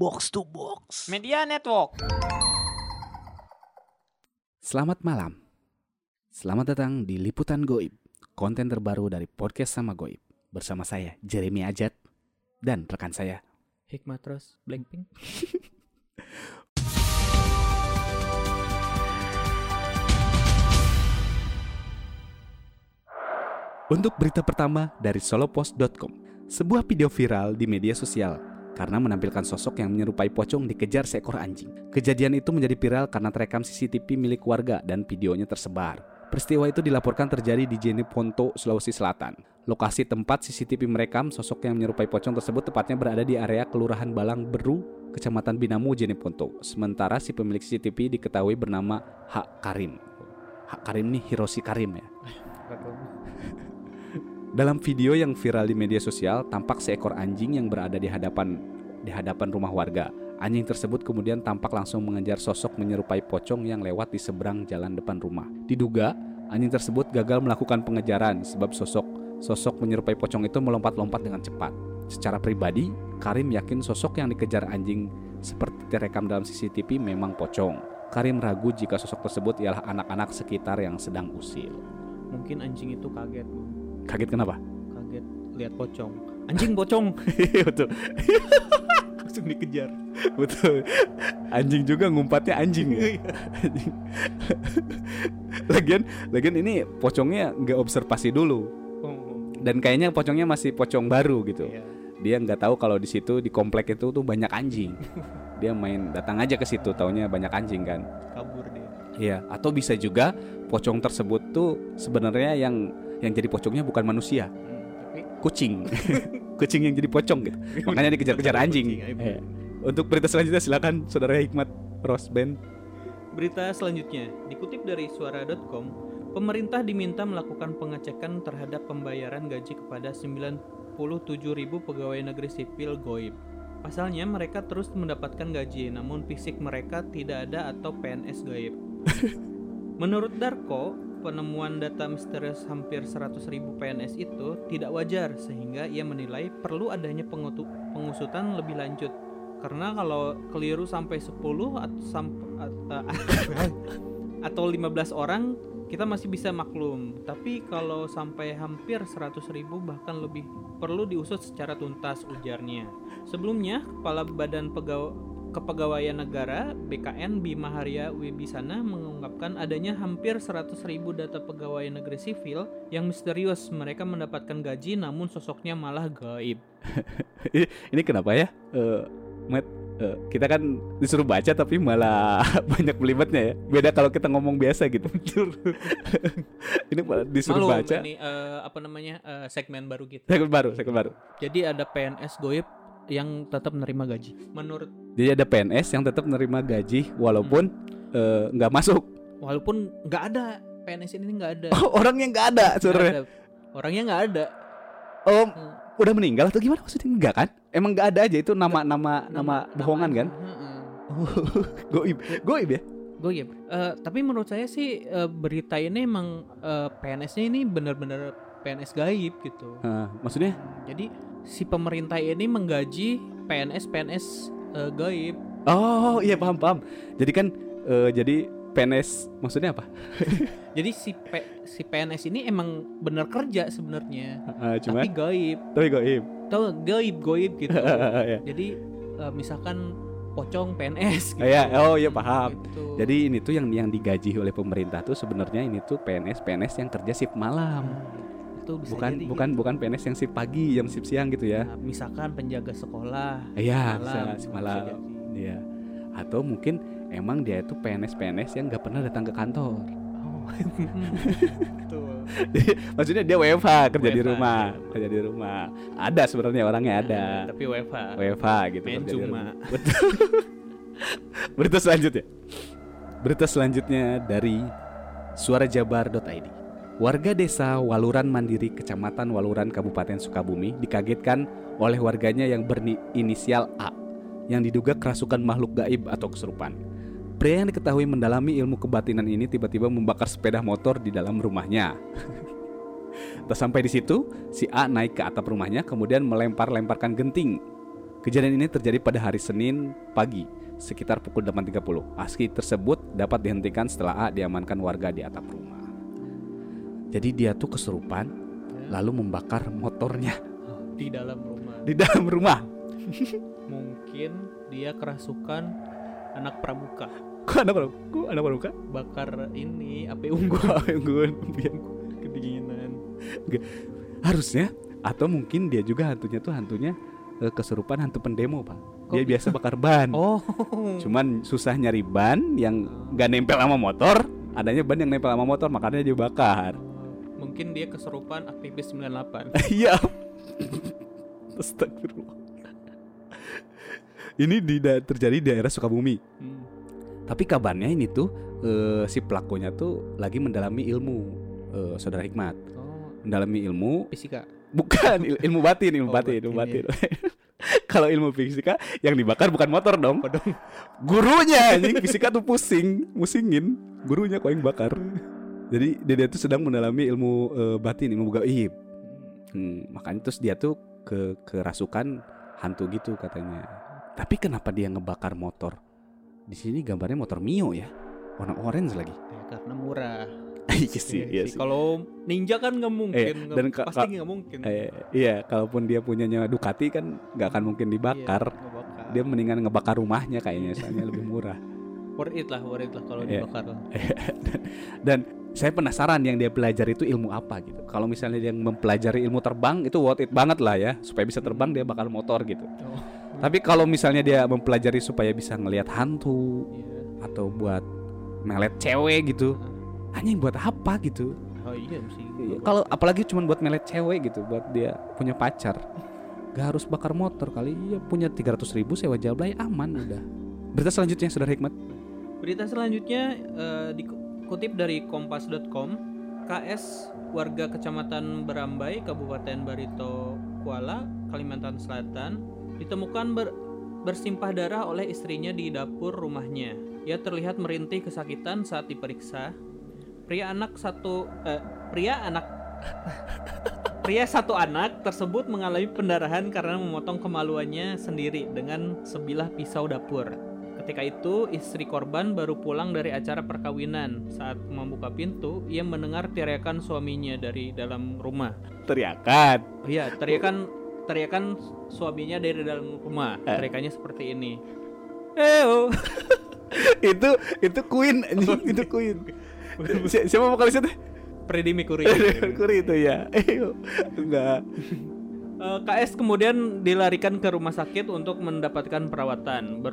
Box to Box. Media Network. Selamat malam. Selamat datang di Liputan Goib, konten terbaru dari podcast sama Goib. Bersama saya, Jeremy Ajat, dan rekan saya. Hikmat terus Blackpink. Untuk berita pertama dari solopost.com, sebuah video viral di media sosial karena menampilkan sosok yang menyerupai pocong dikejar seekor anjing. Kejadian itu menjadi viral karena terekam CCTV milik warga dan videonya tersebar. Peristiwa itu dilaporkan terjadi di Jeneponto, Sulawesi Selatan. Lokasi tempat CCTV merekam sosok yang menyerupai pocong tersebut tepatnya berada di area Kelurahan Balang Beru, Kecamatan Binamu, Jeneponto. Sementara si pemilik CCTV diketahui bernama Hak Karim. Hak Karim nih Hiroshi Karim ya. Dalam video yang viral di media sosial, tampak seekor anjing yang berada di hadapan di hadapan rumah warga. Anjing tersebut kemudian tampak langsung mengejar sosok menyerupai pocong yang lewat di seberang jalan depan rumah. Diduga, anjing tersebut gagal melakukan pengejaran sebab sosok sosok menyerupai pocong itu melompat-lompat dengan cepat. Secara pribadi, Karim yakin sosok yang dikejar anjing seperti terekam dalam CCTV memang pocong. Karim ragu jika sosok tersebut ialah anak-anak sekitar yang sedang usil. Mungkin anjing itu kaget. Kaget kenapa? Kaget lihat pocong. Anjing pocong. Betul. Langsung dikejar. Betul. Anjing juga ngumpatnya anjing ya. Anjing. lagian, lagian ini pocongnya nggak observasi dulu. Oh, Dan kayaknya pocongnya masih pocong baru gitu. iya. Dia nggak tahu kalau di situ di komplek itu tuh banyak anjing. Dia main datang aja ke situ, taunya banyak anjing kan. Kabur dia. Iya. Atau bisa juga pocong tersebut tuh sebenarnya yang yang jadi pocongnya bukan manusia, Hmm, tapi kucing. kucing yang jadi pocong gitu. Makanya dikejar-kejar anjing. Iya. Untuk berita selanjutnya silakan Saudara Hikmat Rosben. Berita selanjutnya, dikutip dari suara.com, pemerintah diminta melakukan pengecekan terhadap pembayaran gaji kepada 97.000 pegawai negeri sipil goib. Pasalnya mereka terus mendapatkan gaji, namun fisik mereka tidak ada atau PNS gaib. Menurut Darko, penemuan data misterius hampir 100.000 PNS itu tidak wajar sehingga ia menilai perlu adanya pengusutan lebih lanjut. Karena kalau keliru sampai 10 atau sampai atau 15 orang kita masih bisa maklum. Tapi kalau sampai hampir 100.000 bahkan lebih perlu diusut secara tuntas ujarnya. Sebelumnya, Kepala Badan Pegaw Kepegawaian Negara BKN Bima Haria Wibisana mengungkapkan adanya hampir 100.000 data pegawai negeri sipil yang misterius. Mereka mendapatkan gaji namun sosoknya malah gaib. ini kenapa ya? Eh, Matt, eh, kita kan disuruh baca tapi malah banyak belibetnya ya. Beda kalau kita ngomong biasa gitu. ini malah disuruh Maklum, baca. ini eh, apa namanya eh, segmen baru gitu. Segmen baru, segmen baru. Jadi ada PNS goib yang tetap menerima gaji. Menurut Jadi ada PNS yang tetap menerima gaji walaupun eh, nggak masuk. walaupun nggak ada PNS ini nggak ada. Oh, orangnya nggak ada sebenarnya. Orangnya nggak ada. Oh, Hmm. udah meninggal atau gimana maksudnya? Enggak kan? Emang nggak ada aja itu nama-nama nama bohongan kan? Heeh. Goib, goib ya. Goib. Eh, tapi menurut saya sih eh, berita ini emang eh, PNS-nya ini benar-benar PNS gaib gitu. Nah, maksudnya Jadi si pemerintah ini menggaji PNS PNS eh, gaib. Oh iya paham paham. Jadi kan eh, jadi PNS maksudnya apa? Jadi si P- si PNS ini emang benar kerja sebenarnya. Ah, cuma Tapi gaib. tapi goib. Tahu gaib goib gitu. ya. Jadi eh, misalkan pocong PNS gitu. Ya, oh iya paham. Gitu. Jadi ini tuh yang yang digaji oleh pemerintah tuh sebenarnya ini tuh PNS PNS yang kerja shift malam. Nah, itu bisa Bukan jadi bukan bukan PNS yang shift pagi, yang shift siang gitu ya. Nah, misalkan penjaga sekolah Iya, malam, bisa malam. Iya. Atau mungkin emang dia itu PNS PNS yang nggak pernah datang ke kantor. Oh. Maksudnya dia WFH kerja di WFH, rumah, iya. kerja di rumah. Ada sebenarnya orangnya ada. Tapi WFH. WFH gitu Main kerja di cuma. Betul. Berita selanjutnya. Berita selanjutnya dari suarajabar.id. Warga desa Waluran Mandiri, Kecamatan Waluran, Kabupaten Sukabumi dikagetkan oleh warganya yang berinisial A yang diduga kerasukan makhluk gaib atau kesurupan. Pria yang diketahui mendalami ilmu kebatinan ini tiba-tiba membakar sepeda motor di dalam rumahnya. Tak sampai di situ, si A naik ke atap rumahnya kemudian melempar-lemparkan genting Kejadian ini terjadi pada hari Senin pagi sekitar pukul 8.30. Aksi tersebut dapat dihentikan setelah A diamankan warga di atap rumah. Jadi dia tuh kesurupan lalu membakar motornya di dalam rumah. di dalam rumah. Mungkin dia kerasukan anak pramuka. Kok anak baru? Kok anak kan? Bakar ini api unggun Unggun. biar kedinginan. Harusnya atau mungkin dia juga hantunya tuh hantunya eh, kesurupan hantu pendemo, Pak. Dia biasa bakar ban. Oh. Cuman susah nyari ban yang gak nempel sama motor, adanya ban yang nempel sama motor makanya dia bakar. Mungkin dia kesurupan aktivis 98. Iya. Astagfirullah. Ini di da- terjadi di daerah Sukabumi. Hmm. Tapi kabarnya ini tuh eh, si pelakunya tuh lagi mendalami ilmu, eh, saudara Hikmat. Oh, Mendalami ilmu, fisika. bukan il- ilmu batin, ilmu Oh, batin, ilmu batin, batin. Kalau ilmu fisika yang dibakar bukan motor dong. Dong? Gurunya anjing fisika tuh pusing, musingin. Gurunya kok yang bakar. Jadi dia, tuh sedang mendalami ilmu eh, batin, ilmu gaib. Hmm, makanya terus dia tuh ke kerasukan hantu gitu katanya. Tapi kenapa dia ngebakar motor? Di sini gambarnya motor Mio ya, warna orange lagi. Ya, karena murah. iya sih, iya sih. Kalau ninja kan nggak mungkin, Eh, dan ka- pasti nggak mungkin. Eh, iya, kalaupun dia punyanya Ducati kan nggak akan mungkin dibakar. Iya, ngebakar. Dia mendingan ngebakar rumahnya kayaknya, soalnya lebih murah. worth it lah, worth it lah kalau Iya. dibakar. Dan saya penasaran yang dia pelajari itu ilmu apa gitu. Kalau misalnya dia mempelajari ilmu terbang itu worth it banget lah ya, supaya bisa terbang dia bakal motor gitu. Oh, Tapi kalau misalnya dia mempelajari supaya bisa ngelihat hantu iya. atau buat melet cewek gitu, anjing buat apa gitu? Oh iya mesti. Iya, Kalau apalagi cuma buat melet cewek gitu, buat dia punya pacar, gak harus bakar motor kali. Iya punya 300 ribu sewa jablay aman udah. Berita selanjutnya saudara Hikmat. Berita selanjutnya eh, dikutip dari kompas.com, KS warga Kecamatan Berambai, Kabupaten Barito Kuala, Kalimantan Selatan, ditemukan ber- bersimpah darah oleh istrinya di dapur rumahnya. Ia terlihat merintih kesakitan saat diperiksa. Pria anak satu eh, pria anak Pria satu anak tersebut mengalami pendarahan karena memotong kemaluannya sendiri dengan sebilah pisau dapur. Ketika itu, istri korban baru pulang dari acara perkawinan. Saat membuka pintu, ia mendengar teriakan suaminya dari dalam rumah. Teriakan. Iya, teriakan teriakan suaminya dari dalam rumah. Eh. Teriakannya seperti ini. Oh. itu itu Queen anjing, itu Queen. Si- siapa vokalisnya teh? Freddie Mercury. Mercury itu ya. Eh, enggak. Eh, KS kemudian dilarikan ke rumah sakit untuk mendapatkan perawatan.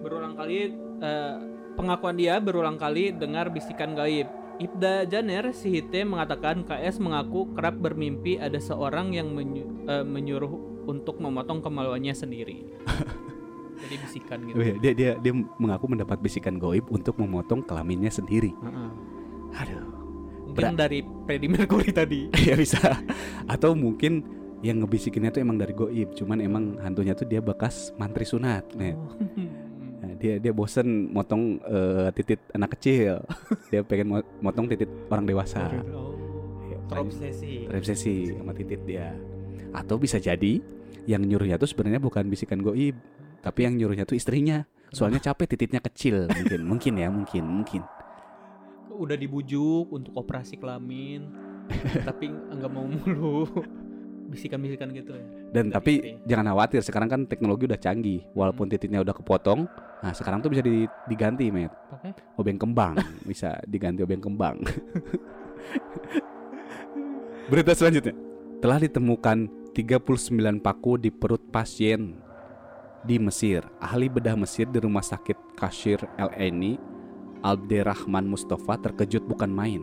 Berulang kali eh, pengakuan dia berulang kali dengar bisikan gaib. Ibda Janer Sihite mengatakan KS mengaku kerap bermimpi ada seorang yang menyu- eh, menyuruh untuk memotong kemaluannya sendiri. Jadi bisikan gitu. Dia dia dia mengaku mendapat bisikan goib untuk memotong kelaminnya sendiri. Heeh. Aduh. Mungkin dari Freddie Mercury tadi. ya bisa. Atau mungkin yang ngebisikinnya tuh emang dari goib, cuman emang hantunya tuh dia bekas mantri sunat. Net. Oh. Dia dia bosen motong eh, titit anak kecil. dia pengen mo- motong titit orang dewasa. Ya, Terobsesi. terobsesi sama titit dia. Atau bisa jadi yang nyuruhnya tuh sebenarnya bukan bisikan goib, tapi yang nyuruhnya tuh istrinya. Soalnya capek tititnya kecil mungkin, mungkin ya, mungkin, mungkin. udah dibujuk untuk operasi kelamin tapi nggak mau mulu bisikan-bisikan gitu ya Dan Dari tapi jangan khawatir, sekarang kan teknologi udah canggih. Walaupun tititnya udah kepotong, nah sekarang tuh bisa di- diganti, met. pakai Obeng kembang, bisa diganti obeng kembang. Berita selanjutnya. Telah ditemukan 39 paku di perut pasien di Mesir. Ahli bedah Mesir di Rumah Sakit Kashir El Aini, Abderrahman Mustafa terkejut bukan main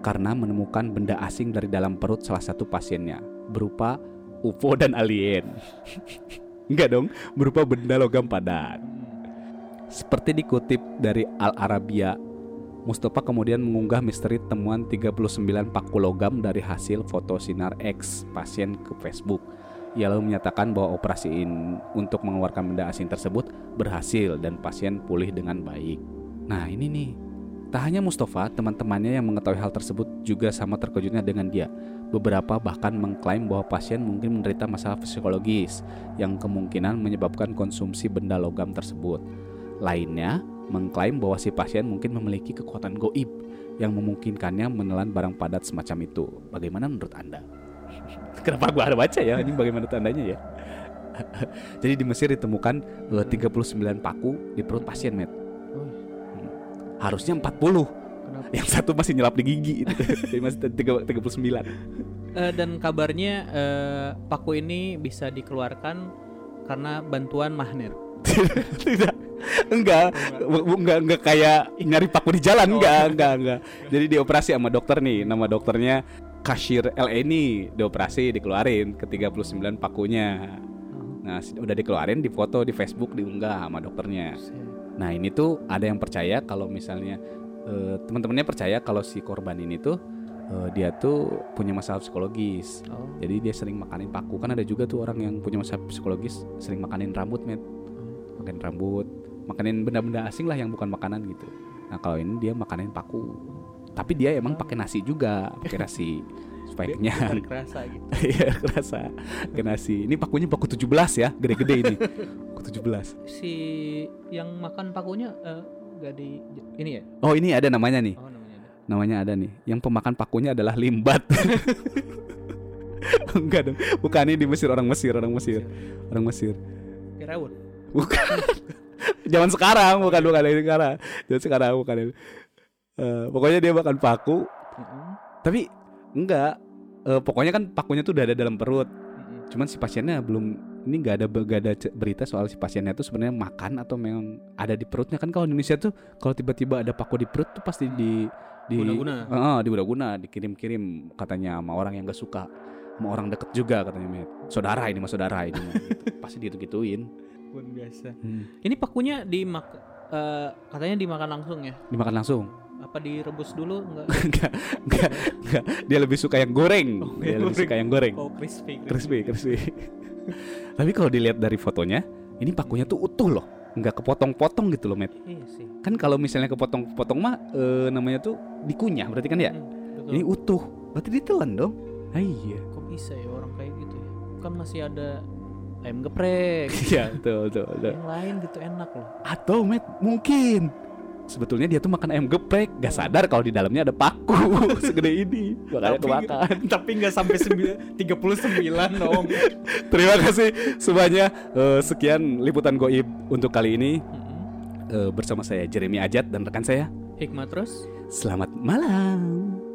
karena menemukan benda asing dari dalam perut salah satu pasiennya berupa UFO dan alien. Enggak dong, berupa benda logam padat. Seperti dikutip dari Al Arabia, Mustafa kemudian mengunggah misteri temuan 39 paku logam dari hasil foto sinar X pasien ke Facebook. Ia lalu menyatakan bahwa operasi in- untuk mengeluarkan benda asing tersebut berhasil dan pasien pulih dengan baik. Nah ini nih, tak hanya Mustafa, teman-temannya yang mengetahui hal tersebut juga sama terkejutnya dengan dia. Beberapa bahkan mengklaim bahwa pasien mungkin menderita masalah psikologis yang kemungkinan menyebabkan konsumsi benda logam tersebut. Lainnya mengklaim bahwa si pasien mungkin memiliki kekuatan goib yang memungkinkannya menelan barang padat semacam itu. Bagaimana menurut Anda? Kenapa gua ada baca ya? Ini bagaimana tandanya ya? Jadi di Mesir ditemukan eh, 39 paku di perut pasien, Met. Oh, Harusnya 40. Yang satu masih nyelap di gigi itu. Jadi masih 3- 39. Eh, dan kabarnya eh, paku ini bisa dikeluarkan karena bantuan magnet. Tidak. Enggak, enggak enggak kayak nyari paku di jalan, enggak, enggak, enggak. Jadi dioperasi sama dokter nih, nama dokternya Kashir LE ini dioperasi dikeluarin ke 39 pakunya. Nah, s- udah dikeluarin, difoto di Facebook, diunggah sama dokternya. Nah, ini tuh ada yang percaya kalau misalnya eh, teman-temannya percaya kalau si korban ini tuh eh, dia tuh punya masalah psikologis. Oh. Jadi dia sering makanin paku. Kan ada juga tuh orang yang punya masalah psikologis sering makanin rambut, met. Makanin rambut, makanin benda-benda asing lah yang bukan makanan gitu. Nah, kalau ini dia makanin paku. Tapi dia emang pakai nasi juga, pakai nasi supaya kenyang. kerasa gitu. Iya, kerasa. Pakai nasi. Ini pakunya paku 17 ya, gede-gede ini. Paku 17. Si yang makan pakunya eh, nggak di ini ya? Oh, ini ada namanya nih. Oh namanya ada. Namanya ada nih. Yang pemakan pakunya adalah limbat. Enggak dong. Bukan ini di Mesir orang Mesir, orang Mesir. Orang Mesir. Firaun. Bukan. Zaman sekarang, bukan bukan ini sekarang. Zaman sekarang bukan ini. Eh, pokoknya dia makan paku, Mm-mm. tapi enggak. Eh, pokoknya kan pakunya tuh udah ada dalam perut. Mm-mm. Cuman si pasiennya belum ini nggak ada nggak ada berita soal si pasiennya tuh sebenarnya makan atau memang ada di perutnya kan kalau di Indonesia tuh kalau tiba-tiba ada paku di perut tuh pasti di di Guna-guna. Heeh, diguna-guna, dikirim-kirim katanya sama orang yang gak suka sama orang deket juga katanya Met. Saudara ini mah saudara ini gitu. pasti gitu-gituin. Luar biasa. Hmm. Ini pakunya dimak eh, katanya dimakan langsung ya? Dimakan langsung. Apa direbus dulu enggak? enggak, enggak, enggak. Dia lebih suka yang goreng. Oh, Dia yang lebih goreng. suka yang goreng. Oh crispy. Crispy, crispy. Tapi kalau dilihat dari fotonya, ini pakunya tuh utuh loh. Enggak kepotong-potong gitu loh, Met. Iya sih. Kan kalau misalnya kepotong-potong mah eh, namanya tuh dikunyah berarti kan ya? Hmm, betul. Ini utuh. Berarti ditelan dong. Ah, iya. kok bisa ya orang kayak gitu ya? Kan masih ada ayam geprek. Iya, betul, betul, betul. yang lain gitu enak loh. Atau Met, mungkin sebetulnya dia tuh makan ayam geprek, gak sadar kalau di dalamnya ada paku segede ini. Makanya kemakan. tapi nggak sampai 39 dong. Terima kasih semuanya. Eh, sekian liputan goib untuk kali ini. Eh, bersama saya Jeremy Ajat dan rekan saya. Hikmat terus. Selamat malam.